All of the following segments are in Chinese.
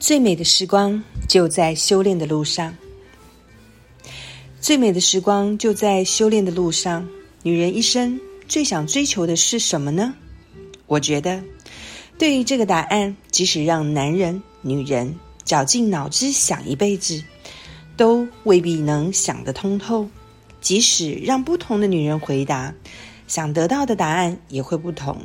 最美的时光就在修炼的路上。最美的时光就在修炼的路上。女人一生最想追求的是什么呢？我觉得，对于这个答案，即使让男人、女人绞尽脑汁想一辈子，都未必能想得通透。即使让不同的女人回答，想得到的答案也会不同。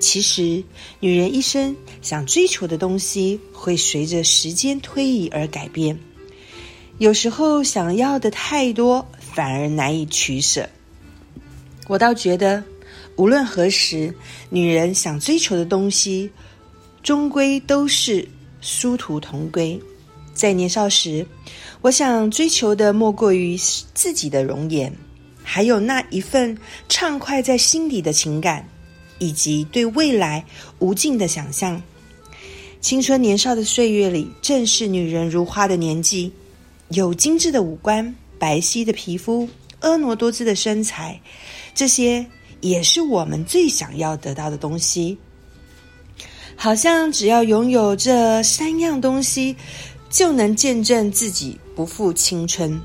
其实，女人一生想追求的东西会随着时间推移而改变。有时候想要的太多，反而难以取舍。我倒觉得，无论何时，女人想追求的东西，终归都是殊途同归。在年少时，我想追求的莫过于自己的容颜，还有那一份畅快在心底的情感。以及对未来无尽的想象。青春年少的岁月里，正是女人如花的年纪，有精致的五官、白皙的皮肤、婀娜多姿的身材，这些也是我们最想要得到的东西。好像只要拥有这三样东西，就能见证自己不负青春。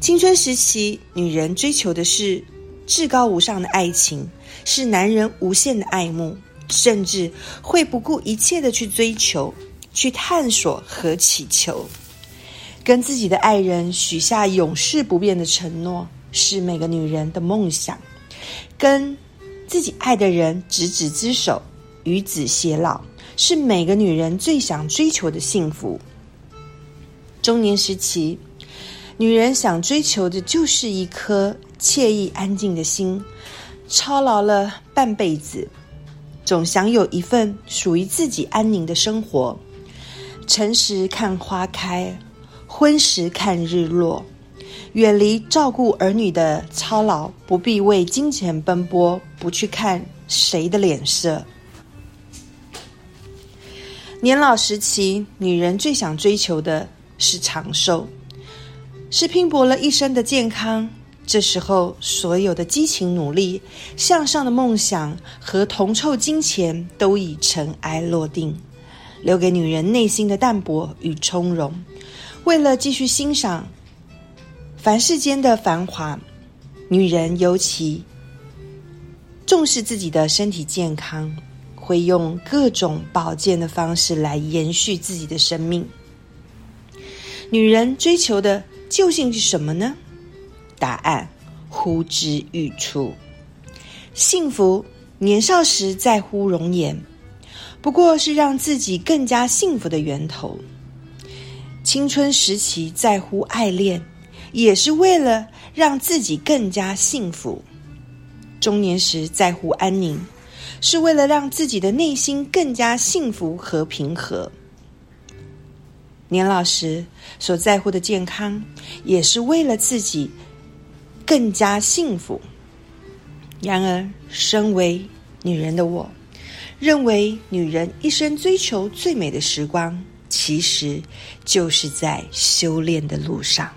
青春时期，女人追求的是至高无上的爱情。是男人无限的爱慕，甚至会不顾一切的去追求、去探索和祈求，跟自己的爱人许下永世不变的承诺，是每个女人的梦想；跟自己爱的人执子之手、与子偕老，是每个女人最想追求的幸福。中年时期，女人想追求的就是一颗惬意安静的心。操劳了半辈子，总想有一份属于自己安宁的生活。晨时看花开，昏时看日落，远离照顾儿女的操劳，不必为金钱奔波，不去看谁的脸色。年老时期，女人最想追求的是长寿，是拼搏了一生的健康。这时候，所有的激情、努力、向上的梦想和铜臭金钱都已尘埃落定，留给女人内心的淡泊与从容。为了继续欣赏凡世间的繁华，女人尤其重视自己的身体健康，会用各种保健的方式来延续自己的生命。女人追求的究竟是什么呢？答案呼之欲出。幸福年少时在乎容颜，不过是让自己更加幸福的源头。青春时期在乎爱恋，也是为了让自己更加幸福。中年时在乎安宁，是为了让自己的内心更加幸福和平和。年老时所在乎的健康，也是为了自己。更加幸福。然而，身为女人的我，认为女人一生追求最美的时光，其实就是在修炼的路上。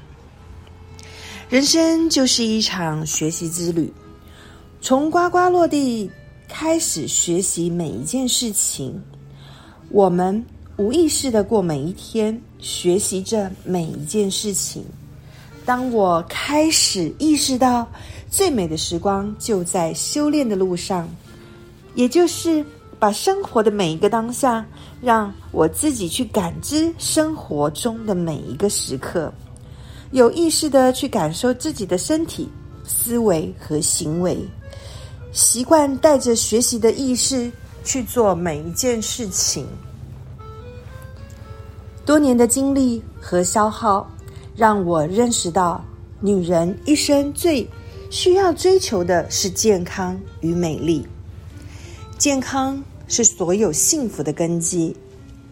人生就是一场学习之旅，从呱呱落地开始学习每一件事情，我们无意识的过每一天，学习着每一件事情。当我开始意识到最美的时光就在修炼的路上，也就是把生活的每一个当下，让我自己去感知生活中的每一个时刻，有意识的去感受自己的身体、思维和行为，习惯带着学习的意识去做每一件事情。多年的经历和消耗。让我认识到，女人一生最需要追求的是健康与美丽。健康是所有幸福的根基，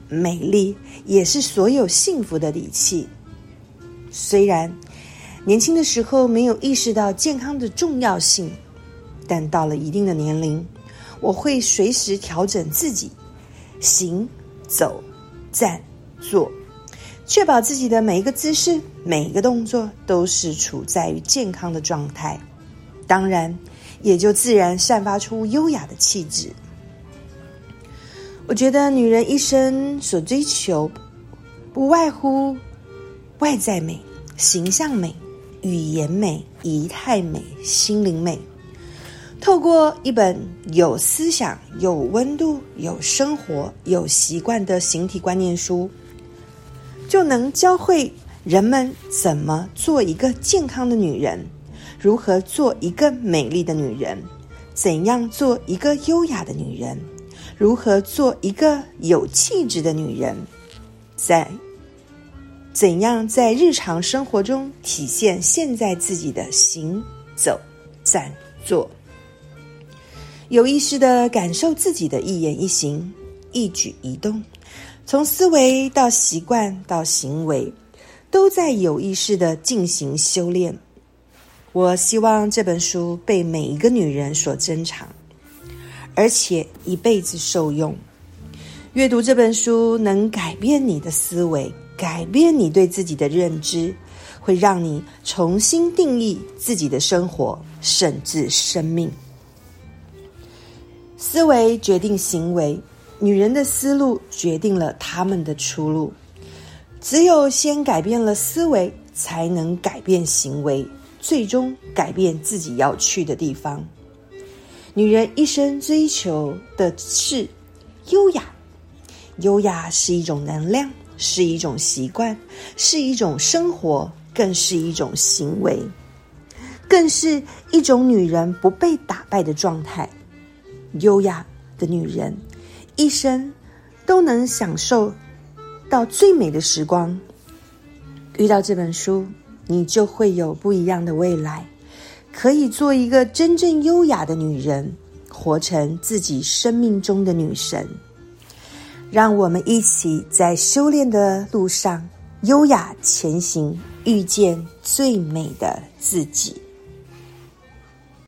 美丽也是所有幸福的底气。虽然年轻的时候没有意识到健康的重要性，但到了一定的年龄，我会随时调整自己行走、站、坐。确保自己的每一个姿势、每一个动作都是处在于健康的状态，当然也就自然散发出优雅的气质。我觉得女人一生所追求，不外乎外在美、形象美、语言美、仪态美、心灵美。透过一本有思想、有温度、有生活、有习惯的形体观念书，就能教会人们怎么做一个健康的女人，如何做一个美丽的女人，怎样做一个优雅的女人。如何做一个有气质的女人？在怎样在日常生活中体现现在自己的行走、站、坐？有意识的感受自己的一言一行、一举一动，从思维到习惯到行为，都在有意识的进行修炼。我希望这本书被每一个女人所珍藏。而且一辈子受用。阅读这本书能改变你的思维，改变你对自己的认知，会让你重新定义自己的生活，甚至生命。思维决定行为，女人的思路决定了他们的出路。只有先改变了思维，才能改变行为，最终改变自己要去的地方。女人一生追求的是优雅，优雅是一种能量，是一种习惯，是一种生活，更是一种行为，更是一种女人不被打败的状态。优雅的女人一生都能享受到最美的时光。遇到这本书，你就会有不一样的未来。可以做一个真正优雅的女人，活成自己生命中的女神。让我们一起在修炼的路上优雅前行，遇见最美的自己。